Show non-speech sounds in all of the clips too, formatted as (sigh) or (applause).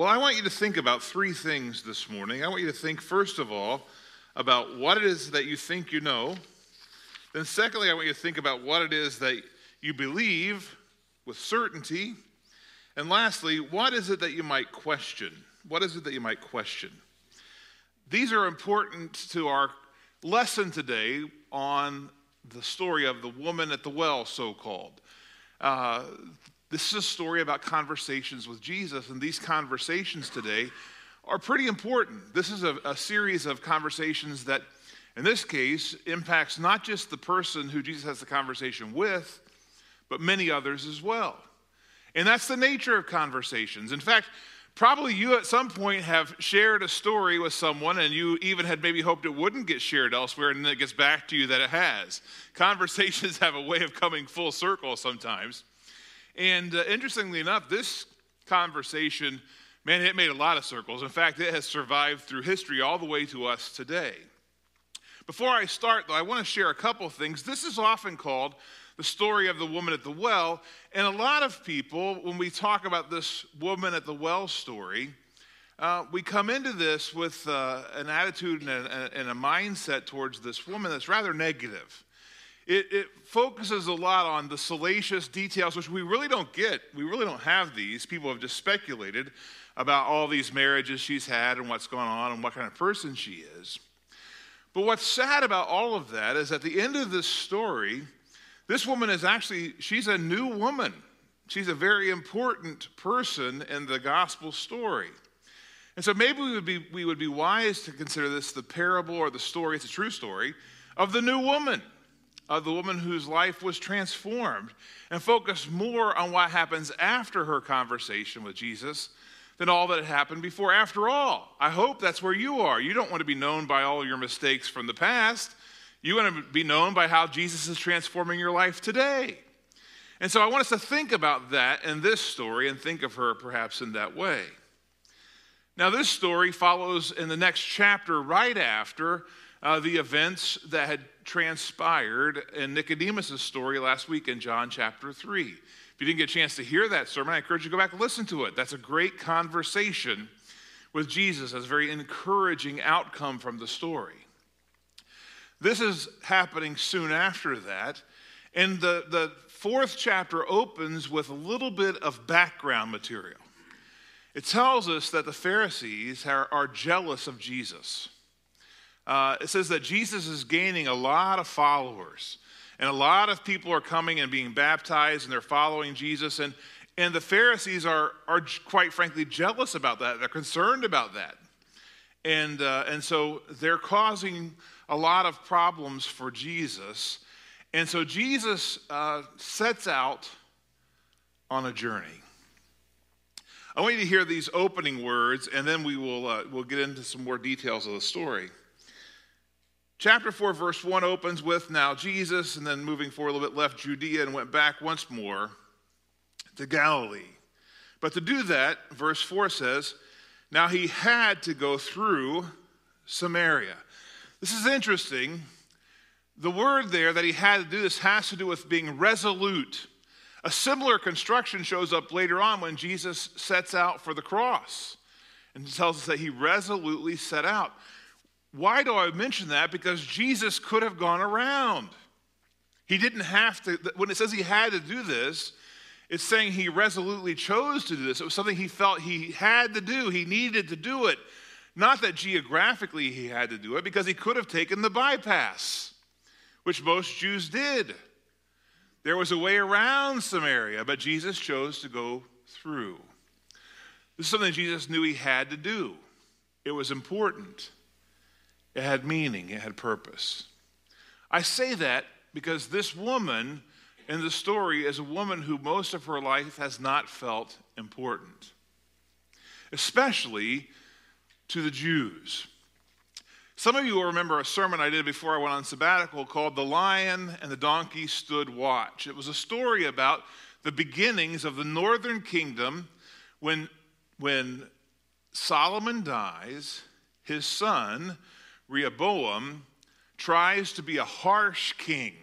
Well, I want you to think about three things this morning. I want you to think, first of all, about what it is that you think you know. Then, secondly, I want you to think about what it is that you believe with certainty. And lastly, what is it that you might question? What is it that you might question? These are important to our lesson today on the story of the woman at the well, so called. Uh, this is a story about conversations with Jesus, and these conversations today are pretty important. This is a, a series of conversations that, in this case, impacts not just the person who Jesus has the conversation with, but many others as well. And that's the nature of conversations. In fact, probably you at some point have shared a story with someone and you even had maybe hoped it wouldn't get shared elsewhere and then it gets back to you that it has. (laughs) Conversations have a way of coming full circle sometimes. And uh, interestingly enough, this conversation, man, it made a lot of circles. In fact, it has survived through history all the way to us today. Before I start, though, I want to share a couple things. This is often called the story of the woman at the well. And a lot of people, when we talk about this woman at the well story, uh, we come into this with uh, an attitude and a, and a, mindset towards this woman that's rather negative. It, it, focuses a lot on the salacious details, which we really don't get. We really don't have these. People have just speculated about all these marriages she's had and what's going on and what kind of person she is. But what's sad about all of that is at the end of this story, this woman is actually, she's a new woman. She's a very important person in the gospel story. And so maybe we would be, we would be wise to consider this the parable or the story, it's a true story, of the new woman, of the woman whose life was transformed, and focus more on what happens after her conversation with Jesus than all that happened before. After all, I hope that's where you are. You don't want to be known by all your mistakes from the past. You want to be known by how Jesus is transforming your life today. And so I want us to think about that in this story and think of her perhaps in that way. Now, this story follows in the next chapter right after uh, the events that had transpired in Nicodemus' story last week in John chapter 3. If you didn't get a chance to hear that sermon, I encourage you to go back and listen to it. That's a great conversation with Jesus, That's a very encouraging outcome from the story. This is happening soon after that. And the, the fourth chapter opens with a little bit of background material. It tells us that the Pharisees are, are jealous of Jesus. Uh, it says that Jesus is gaining a lot of followers, and a lot of people are coming and being baptized, and they're following Jesus. And, and the Pharisees are, are quite frankly jealous about that. They're concerned about that. And, uh, and so they're causing a lot of problems for Jesus. And so Jesus uh, sets out on a journey. I want you to hear these opening words, and then we will uh, we'll get into some more details of the story. Chapter 4, verse 1 opens with Now Jesus, and then moving forward a little bit, left Judea and went back once more to Galilee. But to do that, verse 4 says, Now he had to go through Samaria. This is interesting. The word there that he had to do this has to do with being resolute. A similar construction shows up later on when Jesus sets out for the cross and tells us that he resolutely set out. Why do I mention that? Because Jesus could have gone around. He didn't have to, when it says he had to do this, it's saying he resolutely chose to do this. It was something he felt he had to do, he needed to do it. Not that geographically he had to do it, because he could have taken the bypass, which most Jews did. There was a way around Samaria, but Jesus chose to go through. This is something Jesus knew he had to do. It was important, it had meaning, it had purpose. I say that because this woman in the story is a woman who most of her life has not felt important, especially to the Jews. Some of you will remember a sermon I did before I went on sabbatical called The Lion and the Donkey Stood Watch. It was a story about the beginnings of the northern kingdom when, when Solomon dies, his son, Rehoboam, tries to be a harsh king.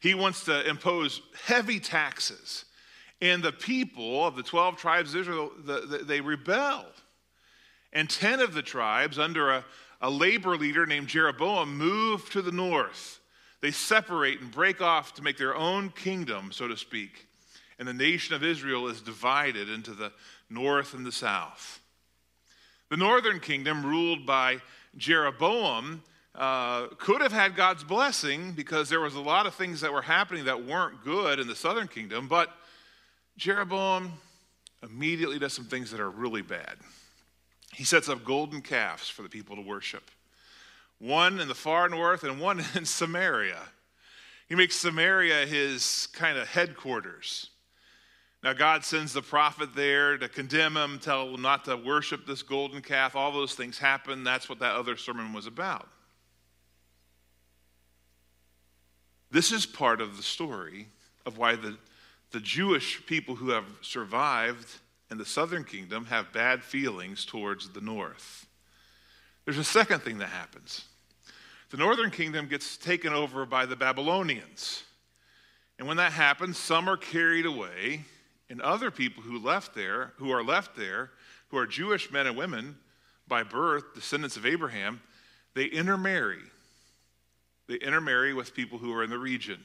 He wants to impose heavy taxes And the people of the 12 tribes of Israel, the, the, they rebel. And 10 of the tribes, under a, a labor leader named Jeroboam, move to the north. They separate and break off to make their own kingdom, so to speak. And the nation of Israel is divided into the north and the south. The northern kingdom, ruled by Jeroboam, uh, could have had God's blessing because there was a lot of things that were happening that weren't good in the southern kingdom, but Jeroboam immediately does some things that are really bad. He sets up golden calves for the people to worship one in the far north and one (laughs) in Samaria. He makes Samaria his kind of headquarters. Now, God sends the prophet there to condemn him, tell him not to worship this golden calf. All those things happen. That's what that other sermon was about. This is part of the story of why the, the Jewish people who have survived in the southern kingdom have bad feelings towards the north. There's a second thing that happens. The northern kingdom gets taken over by the Babylonians. And when that happens, some are carried away, and other people who left there, who are left there, who are Jewish men and women by birth, descendants of Abraham, they intermarry they intermarry with people who are in the region.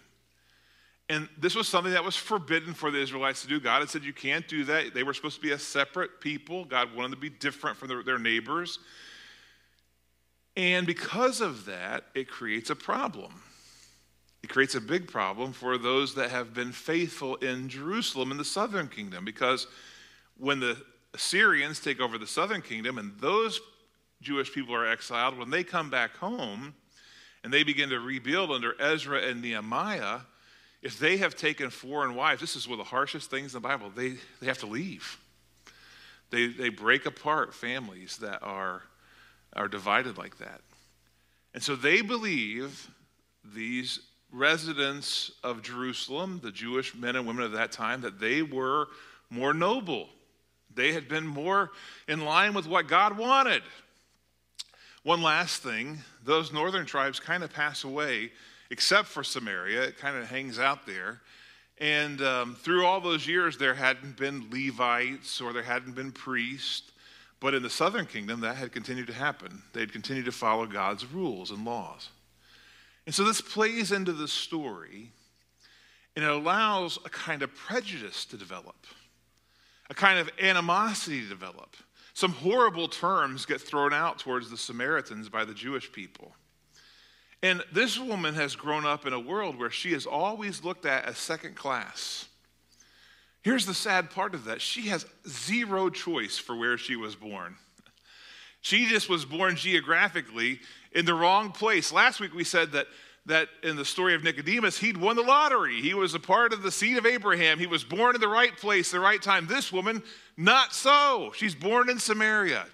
And this was something that was forbidden for the Israelites to do. God had said, You can't do that. They were supposed to be a separate people. God wanted to be different from their, their neighbors. And because of that, it creates a problem. It creates a big problem for those that have been faithful in Jerusalem in the southern kingdom. Because when the Assyrians take over the southern kingdom and those Jewish people are exiled, when they come back home, and they begin to rebuild under Ezra and Nehemiah, if they have taken foreign wives, this is one of the harshest things in the Bible, they, they have to leave. They, they break apart families that are, are divided like that. And so they believe these residents of Jerusalem, the Jewish men and women of that time, that they were more noble. They had been more in line with what God wanted. One last thing those northern tribes kind of pass away, except for Samaria. It kind of hangs out there. And um, through all those years, there hadn't been Levites or there hadn't been priests. But in the southern kingdom, that had continued to happen. They'd continued to follow God's rules and laws. And so this plays into the story, and it allows a kind of prejudice to develop, a kind of animosity to develop. Some horrible terms get thrown out towards the Samaritans by the Jewish people. And this woman has grown up in a world where she is always looked at as second class. Here's the sad part of that she has zero choice for where she was born. She just was born geographically in the wrong place. Last week we said that that in the story of Nicodemus, he'd won the lottery. He was a part of the seed of Abraham. He was born in the right place, the right time. This woman, not so. She's born in Samaria.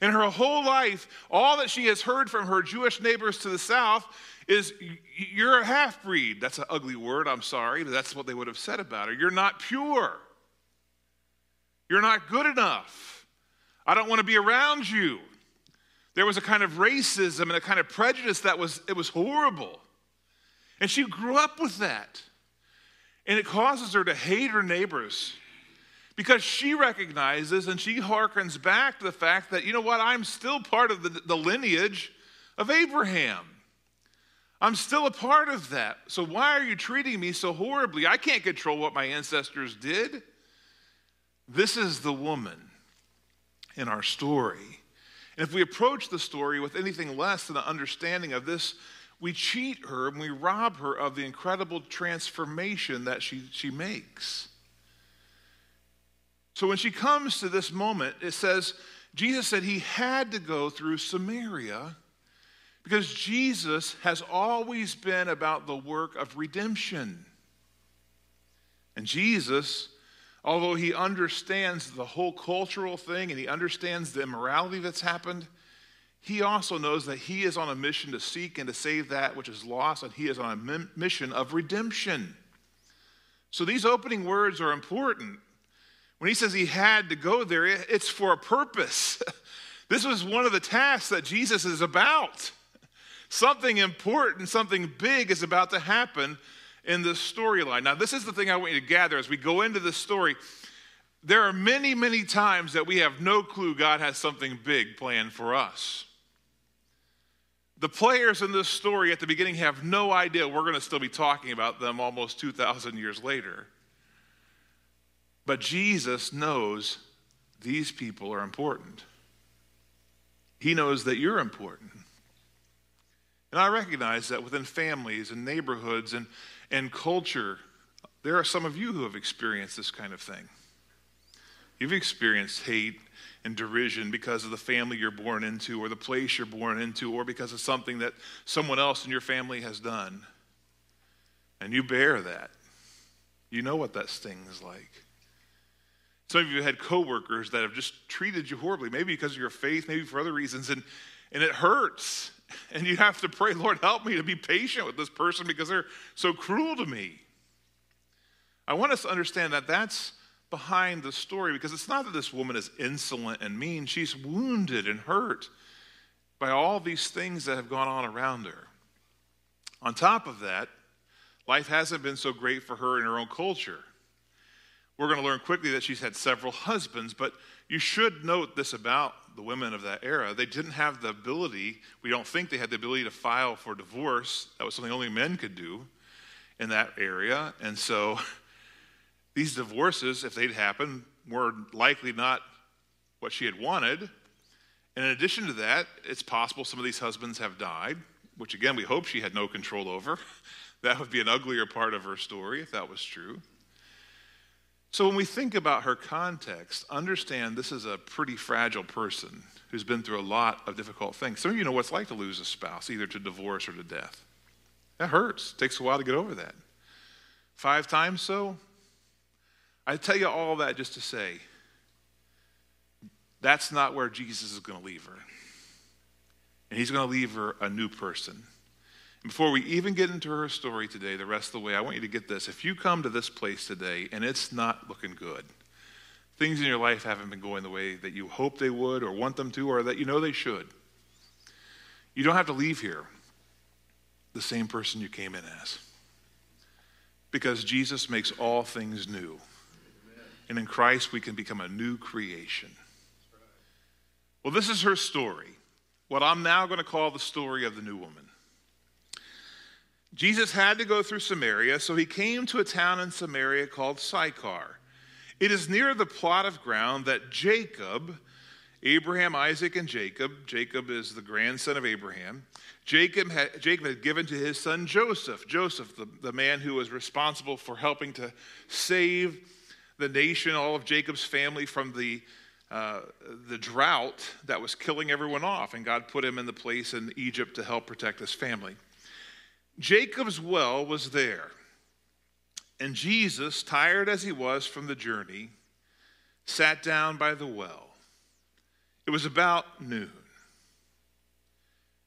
In her whole life, all that she has heard from her Jewish neighbors to the south is, You're a half breed. That's an ugly word, I'm sorry, but that's what they would have said about her. You're not pure. You're not good enough. I don't want to be around you. There was a kind of racism and a kind of prejudice that was, it was horrible. And she grew up with that. And it causes her to hate her neighbors because she recognizes and she harkens back to the fact that, you know what, I'm still part of the, the lineage of Abraham. I'm still a part of that. So why are you treating me so horribly? I can't control what my ancestors did. This is the woman in our story. And if we approach the story with anything less than an understanding of this we cheat her and we rob her of the incredible transformation that she, she makes. So when she comes to this moment, it says, Jesus said he had to go through Samaria because Jesus has always been about the work of redemption. And Jesus, although he understands the whole cultural thing and he understands the immorality that's happened, he also knows that he is on a mission to seek and to save that which is lost, and he is on a mission of redemption. So these opening words are important. When he says he had to go there, it's for a purpose. (laughs) this was one of the tasks that Jesus is about. Something important, something big is about to happen, in this storyline. Now, this is the thing I want you to gather as we go into this story. There are many, many times that we have no clue God has something big planned for us. The players in this story at the beginning have no idea we're going to still be talking about them almost 2,000 years later. But Jesus knows these people are important. He knows that you're important. And I recognize that within families and neighborhoods and, and culture, there are some of you who have experienced this kind of thing. You've experienced hate and derision because of the family you're born into, or the place you're born into, or because of something that someone else in your family has done. And you bear that. You know what that sting is like. Some of you had coworkers that have just treated you horribly, maybe because of your faith, maybe for other reasons, and, and it hurts. And you have to pray, Lord, help me to be patient with this person because they're so cruel to me. I want us to understand that that's behind the story because it's not that this woman is insolent and mean. She's wounded and hurt by all these things that have gone on around her. On top of that, life hasn't been so great for her in her own culture. We're going to learn quickly that she's had several husbands, but you should note this about the women of that era. They didn't have the ability, we don't think they had the ability to file for divorce. That was something only men could do in that area. And so (laughs) these divorces, if they'd happened, were likely not what she had wanted. And in addition to that, it's possible some of these husbands have died, which again, we hope she had no control over. (laughs) That would be an uglier part of her story if that was true. So when we think about her context, understand this is a pretty fragile person who's been through a lot of difficult things. Some of you know what it's like to lose a spouse, either to divorce or to death. That hurts. It takes a while to get over that. Five times so, I tell you all that just to say that's not where Jesus is going to leave her. And he's going to leave her a new person. Before we even get into her story today, the rest of the way, I want you to get this. If you come to this place today and it's not looking good, things in your life haven't been going the way that you hope they would or want them to or that you know they should, you don't have to leave here the same person you came in as. Because Jesus makes all things new. And in Christ, we can become a new creation. Well, this is her story, what I'm now going to call the story of the new woman. Jesus had to go through Samaria, so he came to a town in Samaria called Sychar. It is near the plot of ground that Jacob, Abraham, Isaac, and Jacob, Jacob is the grandson of Abraham, Jacob had, Jacob had given to his son Joseph, Joseph, the, the man who was responsible for helping to save the nation, all of Jacob's family from the, uh, the drought that was killing everyone off. And God put him in the place in Egypt to help protect his family. Jacob's well was there. And Jesus, tired as he was from the journey, sat down by the well. It was about noon.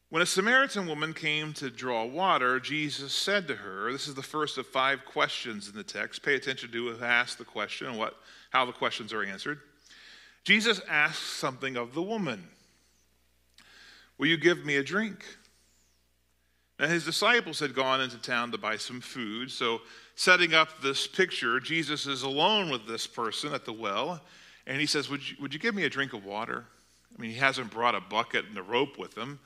When a Samaritan woman came to draw water, Jesus said to her, This is the first of five questions in the text. Pay attention to who asked the question and what, how the questions are answered. Jesus asks something of the woman Will you give me a drink? Now, his disciples had gone into town to buy some food. So, setting up this picture, Jesus is alone with this person at the well, and he says, Would you, would you give me a drink of water? I mean, he hasn't brought a bucket and a rope with him.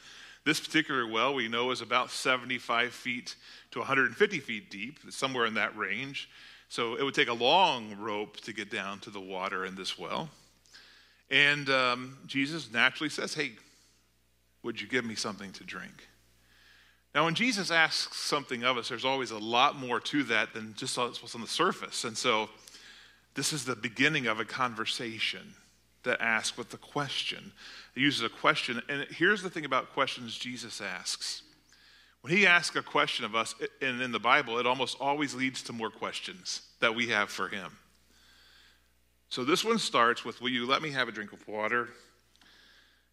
This particular well we know is about 75 feet to 150 feet deep, somewhere in that range. So it would take a long rope to get down to the water in this well. And um, Jesus naturally says, Hey, would you give me something to drink? Now, when Jesus asks something of us, there's always a lot more to that than just what's on the surface. And so, this is the beginning of a conversation that asks with the question. It uses a question. And here's the thing about questions Jesus asks. When he asks a question of us, and in the Bible, it almost always leads to more questions that we have for him. So this one starts with, Will you let me have a drink of water?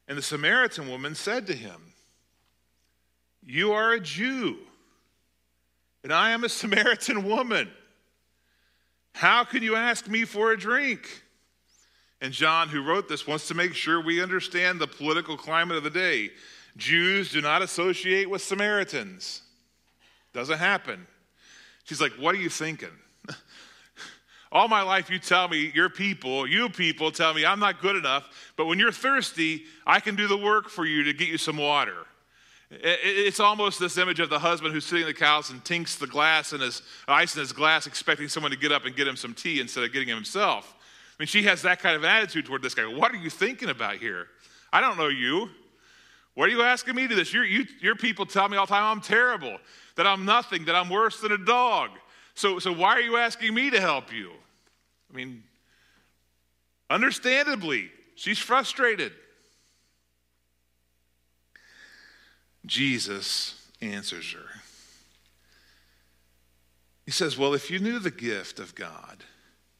And the Samaritan woman said to him, You are a Jew, and I am a (laughs) Samaritan woman. How can you ask me for a drink? And John, who wrote this, wants to make sure we understand the political climate of the day. Jews do not associate with Samaritans. Doesn't happen. She's like, What are you thinking? (laughs) All my life, you tell me, your people, you people tell me I'm not good enough, but when you're thirsty, I can do the work for you to get you some water. It's almost this image of the husband who's sitting in the couch and tinks the glass in his ice in his glass, expecting someone to get up and get him some tea instead of getting him himself. I mean, she has that kind of attitude toward this guy. What are you thinking about here? I don't know you. What are you asking me to do this? Your, you, your people tell me all the time I'm terrible, that I'm nothing, that I'm worse than a dog. So, so why are you asking me to help you? I mean, understandably, she's frustrated. Jesus answers her. He says, Well, if you knew the gift of God,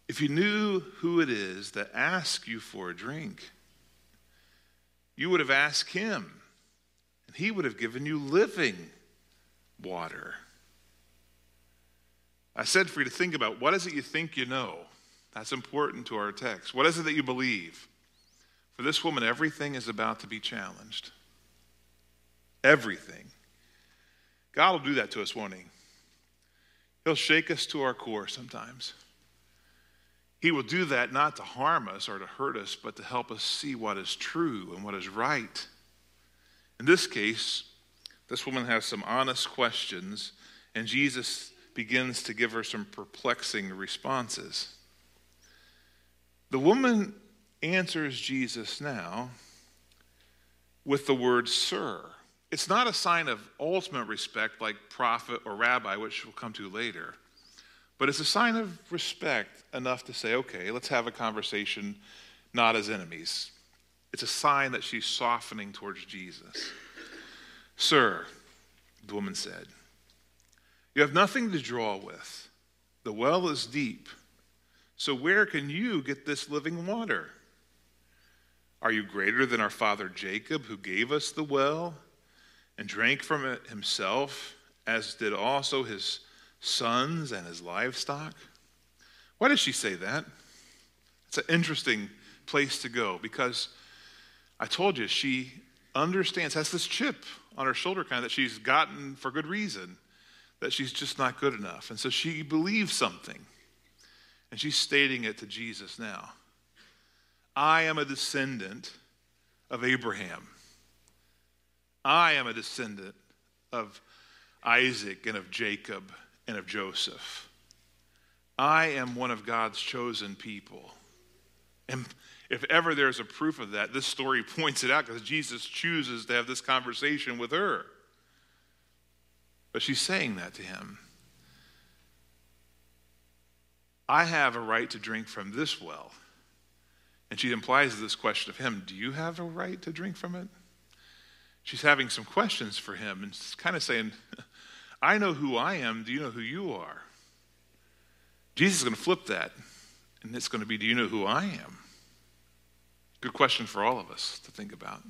if you knew who it is that asks you for a drink, you would have asked him, and he would have given you living water. I said for you to think about what is it you think you know? That's important to our text. What is it that you believe? For this woman, everything is about to be challenged. Everything. God will do that to us, won't He? He'll shake us to our core sometimes. He will do that not to harm us or to hurt us, but to help us see what is true and what is right. In this case, this woman has some honest questions, and Jesus begins to give her some perplexing responses. The woman answers Jesus now with the word sir. It's not a sign of ultimate respect like prophet or rabbi, which we'll come to later, but it's a sign of respect enough to say, okay, let's have a conversation not as enemies. It's a sign that she's softening towards Jesus. Sir, the woman said, you have nothing to draw with. The well is deep. So, where can you get this living water? Are you greater than our father Jacob, who gave us the well and drank from it himself, as did also his sons and his livestock? Why does she say that? It's an interesting place to go because I told you she understands, has this chip on her shoulder kind of that she's gotten for good reason, that she's just not good enough. And so she believes something. And she's stating it to Jesus now. I am a descendant of Abraham. I am a descendant of Isaac and of Jacob and of Joseph. I am one of God's chosen people. And if ever there's a proof of that, this story (laughs) points it out because Jesus chooses to have this conversation with her. But she's saying that to him. I have a right to drink from this well. And she implies this question of him Do you have a right to drink from it? She's having some questions for him and kind of saying, (laughs) I know who I am. Do you know who you are? Jesus is going to flip that. And it's going to be, Do you know who I am? Good question for all of us to think about.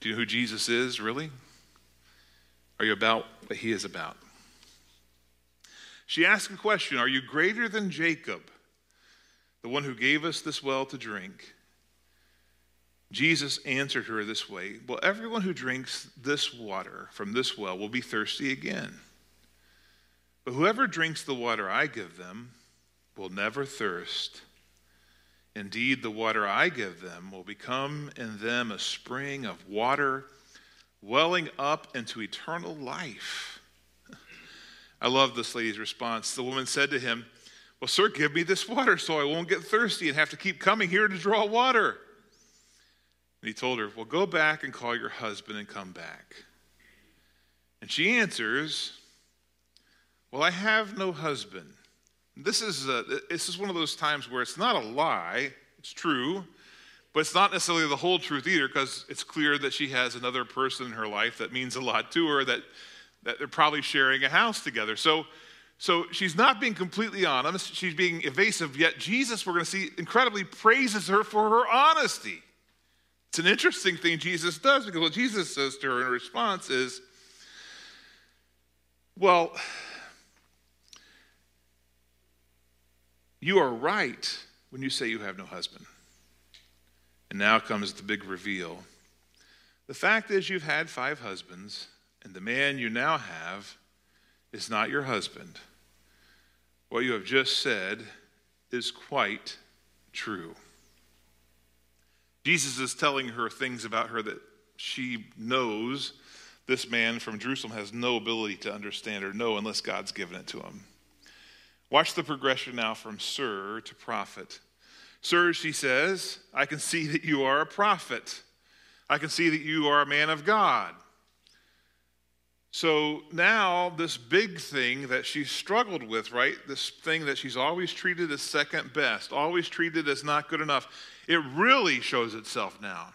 Do you know who Jesus is, really? Are you about what he is about? She asked a question Are you greater than Jacob, the one who gave us this well to drink? Jesus answered her this way Well, everyone who drinks this water from this well will be thirsty again. But whoever drinks the water I give them will never thirst. Indeed, the water I give them will become in them a spring of water welling up into eternal life. (laughs) I love this lady's response. The woman said to him, Well, sir, give me this water so I won't get thirsty and have to keep coming here to draw water. And he told her, Well, go back and call your husband and come back. And she answers, Well, I have no husband. This is, a, this is one of those times where it's not a lie, it's true, but it's not necessarily the whole truth either because it's clear that she has another person in her life that means a lot to her that that they're probably sharing a house together. So, so she's not being completely honest. She's being evasive, yet Jesus, we're going to see, incredibly praises her for her honesty. It's an interesting thing Jesus does because what Jesus says to her in response is, Well, you are right when you say you have no husband. And now comes the big reveal. The fact is, you've had five husbands, and the man you now have is not your husband. What you have just said is quite true. Jesus is telling her things about her that she knows this man from Jerusalem has no ability to understand or know unless God's given it to him. Watch the progression now from sir to prophet. Sir, she says, I can see that you are a prophet. I can see that you are a man of God. So now, this big thing that she's struggled with, right? This thing that she's always treated as second best, always treated as not good enough, it really shows itself now.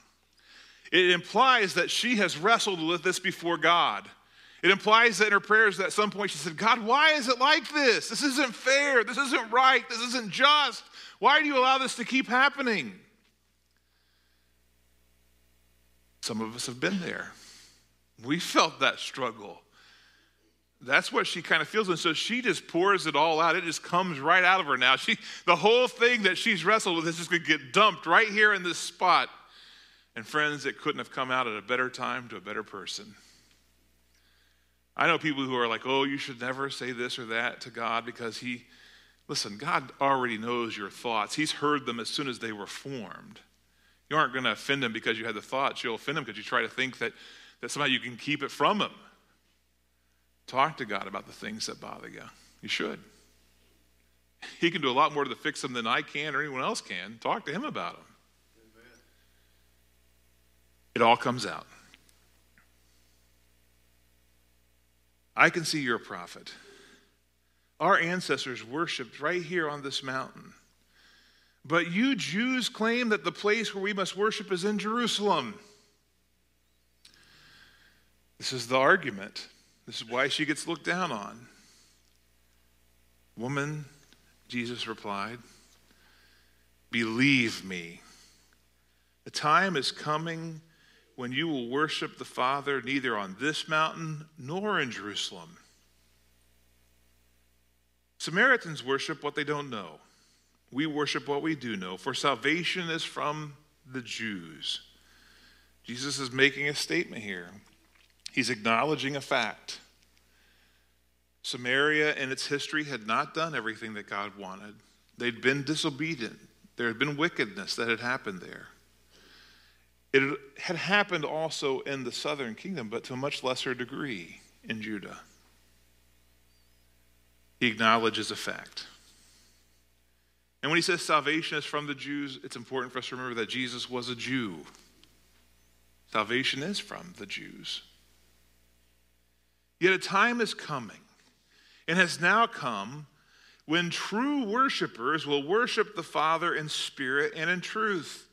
It implies that she has wrestled with this before God. It implies that in her prayers, at some point, she said, God, why is it like this? This isn't fair. This isn't right. This isn't just. Why do you allow this to keep happening? Some of us have been there. We felt that struggle. That's what she kind of feels. And so she just pours it all out. It just comes right out of her now. She, the whole thing that she's wrestled with is just going to get dumped right here in this spot. And friends, it couldn't have come out at a better time to a better person. I know people who are like, oh, you should never say this or that to God because He, listen, God already knows your thoughts. He's heard them as soon as they were formed. You aren't going to offend Him because you had the thoughts. You'll offend Him because you try to think that that somehow you can keep it from him. Talk to God about the things that bother you. You should. He can do a lot more to fix them than I can or anyone else can. Talk to him about them. Amen. It all comes out. I can see you're a prophet. Our ancestors worshiped right here on this mountain. But you Jews claim that the place where we must worship is in Jerusalem. This is the argument. This is why she gets looked down on. Woman, Jesus replied, believe me. The time is coming when you will worship the Father neither on this mountain nor in Jerusalem. Samaritans worship what they don't know. We worship what we do know, for salvation is from the Jews. Jesus is making a statement here. He's acknowledging a fact. Samaria in its history had not done everything that God wanted. They'd been disobedient. There had been wickedness that had happened there. It had happened also in the southern kingdom, but to a much lesser degree in Judah. He acknowledges a fact. And when he says salvation is from the Jews, it's important for us to remember that Jesus was a Jew. Salvation is from the Jews. Yet a time is coming and has now come when true worshipers will worship the Father in spirit and in truth.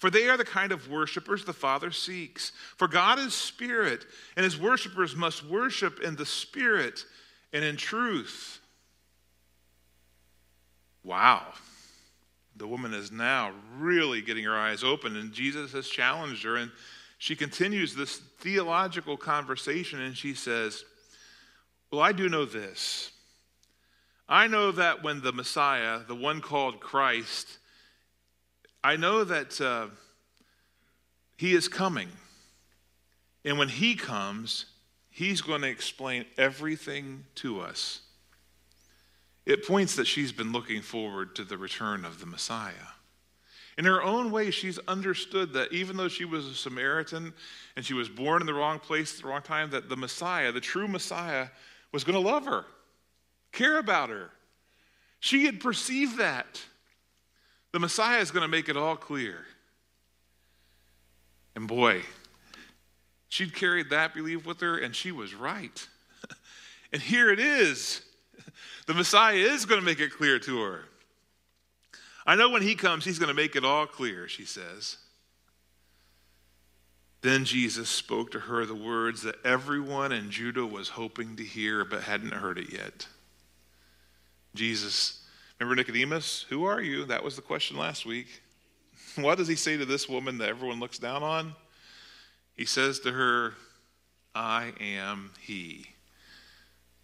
For they are the kind of worshipers the Father seeks. For God is spirit, and his worshipers must worship in the spirit and in truth. Wow. The woman is now really getting her eyes open, and Jesus has challenged her. And she continues this theological conversation and she says, Well, I do know this. I know that when the Messiah, the one called Christ, I know that uh, he is coming. And when he comes, he's going to explain everything to us. It points that she's been looking forward to the return of the Messiah. In her own way, she's understood that even though she was a Samaritan and she was born in the wrong place at the wrong time, that the Messiah, the true Messiah, was going to love her, care about her. She had perceived that. The Messiah is going to make it all clear. And boy, she'd carried that belief with her, and she was right. (laughs) and here it is. The Messiah is going to make it clear to her. I know when he comes, he's going to make it all clear, she says. Then Jesus spoke to her the words that everyone in Judah was hoping to hear but hadn't heard it yet. Jesus, remember Nicodemus? Who are you? That was the question last week. (laughs) What does he say to this woman that everyone looks down on? He says to her, I am he.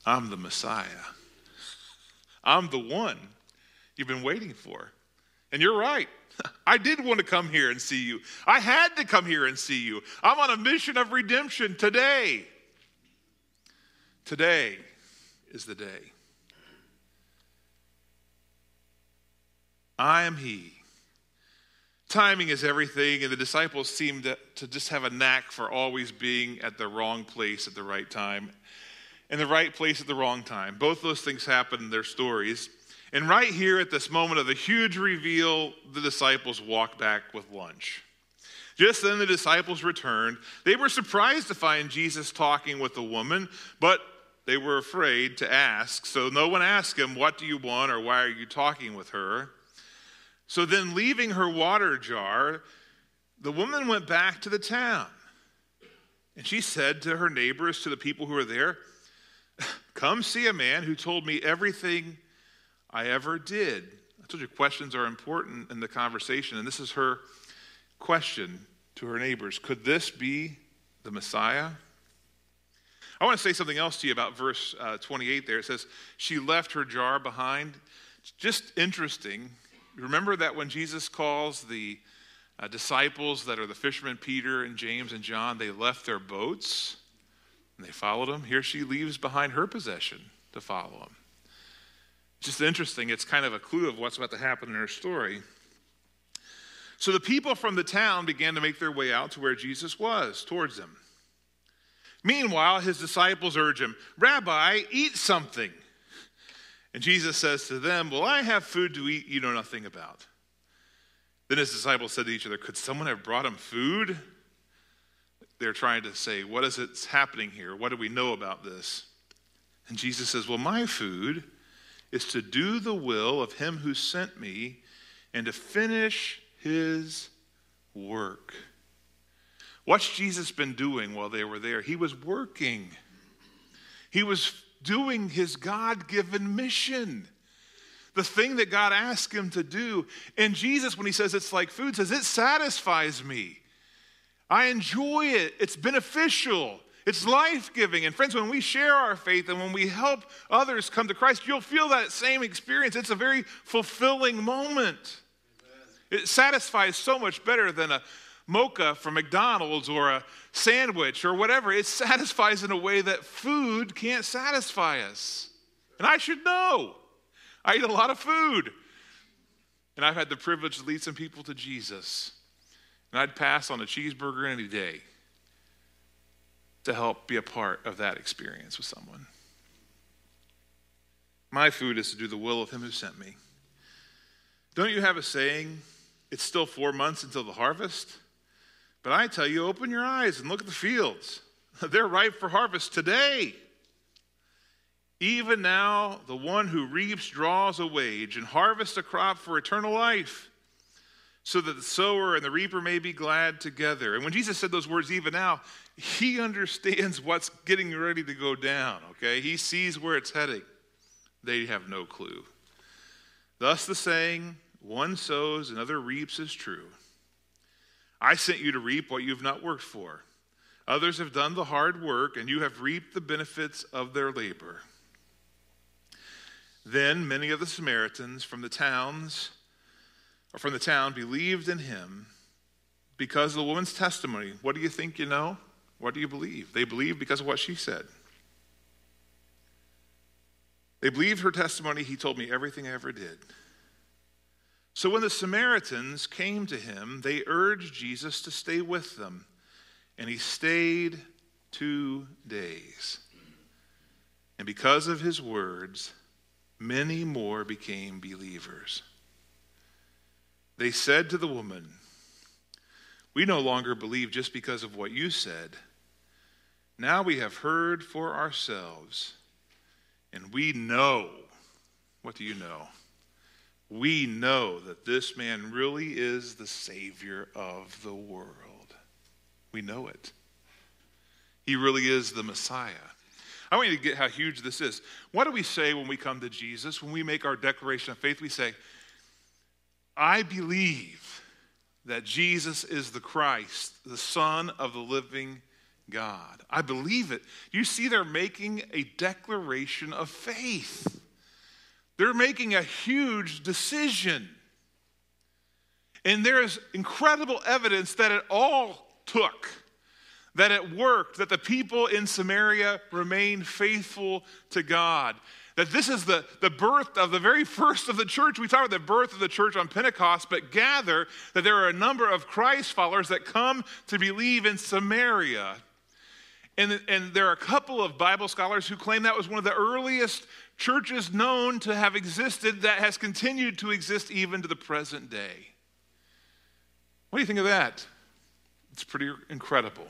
I'm the Messiah. I'm the one you've been waiting for. And you're right. (laughs) I did want to come here and see you. I had to come here and see you. I'm on a mission of redemption today. Today is the day. I am He. Timing is everything, and the disciples seem to, to just have a knack for always being at the wrong place at the right time. In the right place at the wrong time. Both those things happen in their stories. And right here at this moment of the huge reveal, the disciples walk back with lunch. Just then the disciples returned. They were surprised to find Jesus talking with a woman, but they were afraid to ask. So no one asked him, What do you want or why are you talking with her? So then, leaving her water jar, the woman went back to the town. And she said to her neighbors, to the people who were there, Come see a man who told me everything I ever did. I told you questions are important in the conversation, and this is her question to her neighbors Could this be the Messiah? I want to say something else to you about verse uh, 28 there. It says, She left her jar behind. It's just interesting. Remember that when Jesus calls the uh, disciples that are the fishermen, Peter and James and John, they left their boats and they followed him. Here she leaves behind her possession to follow him. Just interesting. It's kind of a clue of what's about to happen in her story. So the people from the town began to make their way out to where Jesus was, towards them. Meanwhile, his disciples urge him, Rabbi, eat something. And Jesus says to them, Well, I have food to eat you know nothing about. Then his disciples said to each other, Could someone have brought him food? They're trying to say, What is it happening here? What do we know about this? And Jesus says, Well, my food is to do the will of him who sent me and to finish his work. What's Jesus been doing while they were there? He was working. He was doing his God given mission. The thing that God asked him to do. And Jesus, when he says it's like food, says it satisfies me. I enjoy it. It's beneficial. It's life giving. And friends, when we share our faith and when we help others come to Christ, you'll feel that same experience. It's a very fulfilling moment. Amen. It satisfies so much better than a mocha from McDonald's or a sandwich or whatever. It satisfies in a way that food can't satisfy us. And I should know. I eat a lot of food. And I've had the privilege to lead some people to Jesus. And I'd pass on a cheeseburger any day to help be a part of that experience with someone. My food is to do the will of Him who sent me. Don't you have a saying, it's still four months until the harvest? But I tell you, open your eyes and look at the fields. (laughs) They're ripe for harvest today. Even now, the one who reaps draws a wage and harvests a crop for eternal life, so that the sower and the reaper may be glad together. And when Jesus said those words, even now, he understands what's getting ready to go down, okay? He sees where it's heading. They have no clue. Thus, the saying, one sows, another reaps, is true. I sent you to reap what you've not worked for. Others have done the hard work, and you have reaped the benefits of their labor. Then many of the Samaritans from the towns or from the town believed in him because of the woman's testimony. What do you think you know? What do you believe? They believed because of what she said. They believed her testimony. He told me everything I ever did. So when the Samaritans came to him, they urged Jesus to stay with them, and he stayed two days. And because of his words, many more became believers. They said to the woman, We no longer believe just because of what you said. Now we have heard for ourselves, and we know. What do you know? we know that this man really is the Savior of the world. We know it. He really is the Messiah. I want you to get how huge this is. What do we say when we come to Jesus? When we make our declaration of faith, we say, I believe that Jesus is the Christ, the Son of the living God. I believe it. You see, they're making a declaration of faith. They're making a huge decision. And there is incredible evidence that it all took, that it worked, that the people in Samaria remained faithful to God. That this is the, the birth of the very (laughs) first of the church. We talk about the birth of the church on Pentecost, but gather that there are a number of Christ followers that come to believe in Samaria. And, and there are a couple of Bible scholars who claim that was one of the earliest churches known to have existed that has continued to exist even to the present day. What do you think of that? It's pretty incredible.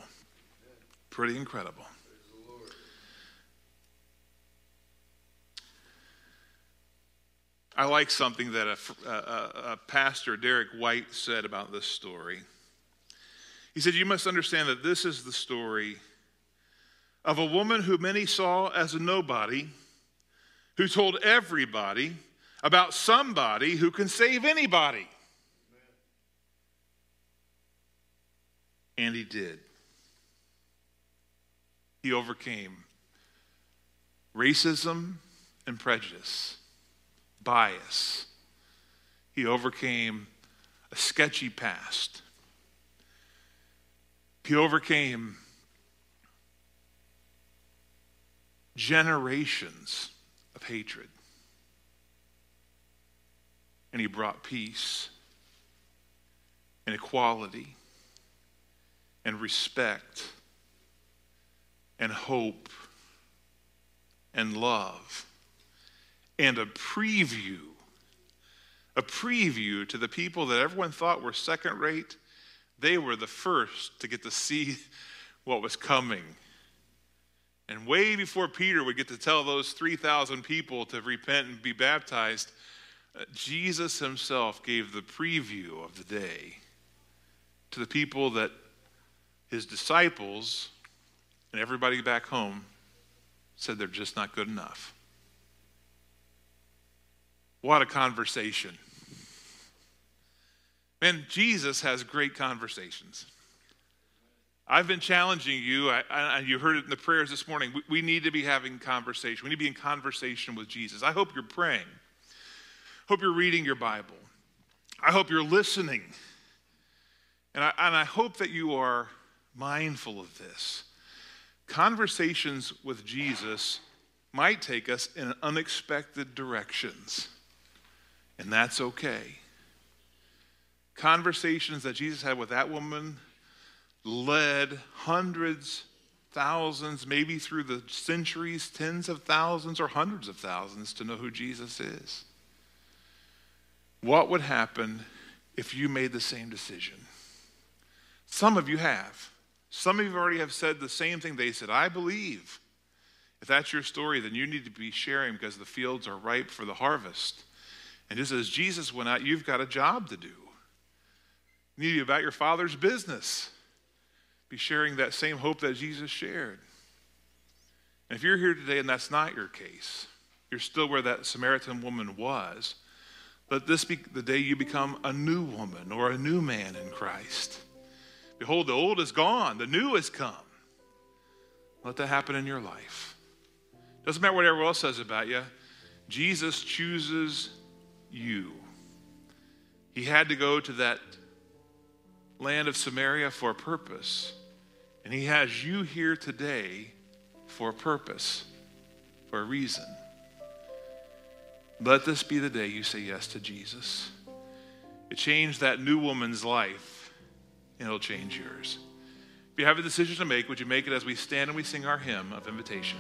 Pretty incredible. I like something that a, a, a, pastor, Derek White, said about this story. He said, You must understand that this is the story of a woman who many saw as a nobody, who told everybody about somebody who can save anybody. And he did. He overcame racism and prejudice bias. He overcame a sketchy past. He overcame generations of hatred. And he brought peace and equality and respect and hope and love and a preview, a preview to the people that everyone thought were second rate. They were the first to get to see (laughs) what was coming. And way before Peter would get to tell those 3,000 people to repent and be baptized, uh, Jesus himself gave the preview of the day to the people that his disciples and everybody back home said they're just not good enough. What a conversation. Man, Jesus has great conversations. I've been challenging you, and you heard it in the prayers this morning. We, we need to be having conversation. We need to be in conversation with Jesus. I hope you're praying. Hope you're reading your Bible. I hope you're listening. And I, and I hope that you are mindful of this. Conversations with Jesus might take us in unexpected directions and that's okay. Conversations that Jesus had with that woman led hundreds, thousands, maybe through the centuries, tens of thousands or hundreds of thousands to know who Jesus is. What would happen if you made the same decision? Some of you have. Some of you already have said the same thing they said. I believe. If that's your story, then you need to be sharing because the fields are ripe for the harvest. And just as Jesus went out, you've got a job to do. You need to be about your Father's business. Be sharing that same hope that Jesus shared. And if you're here today and that's not your case, you're still where that Samaritan woman was, let this be the day you become a new woman or a new man in Christ. Behold, the old is gone, the new has come. Let that happen in your life. Doesn't matter what everyone else says about you, Jesus chooses you. He had to go to that land of Samaria for a purpose. And He has you here today for a purpose, for a reason. Let this be the day you say yes to Jesus. It changed that new woman's life, and it'll change yours. If you have a decision to make, would you make it as we stand and we sing our hymn of invitation?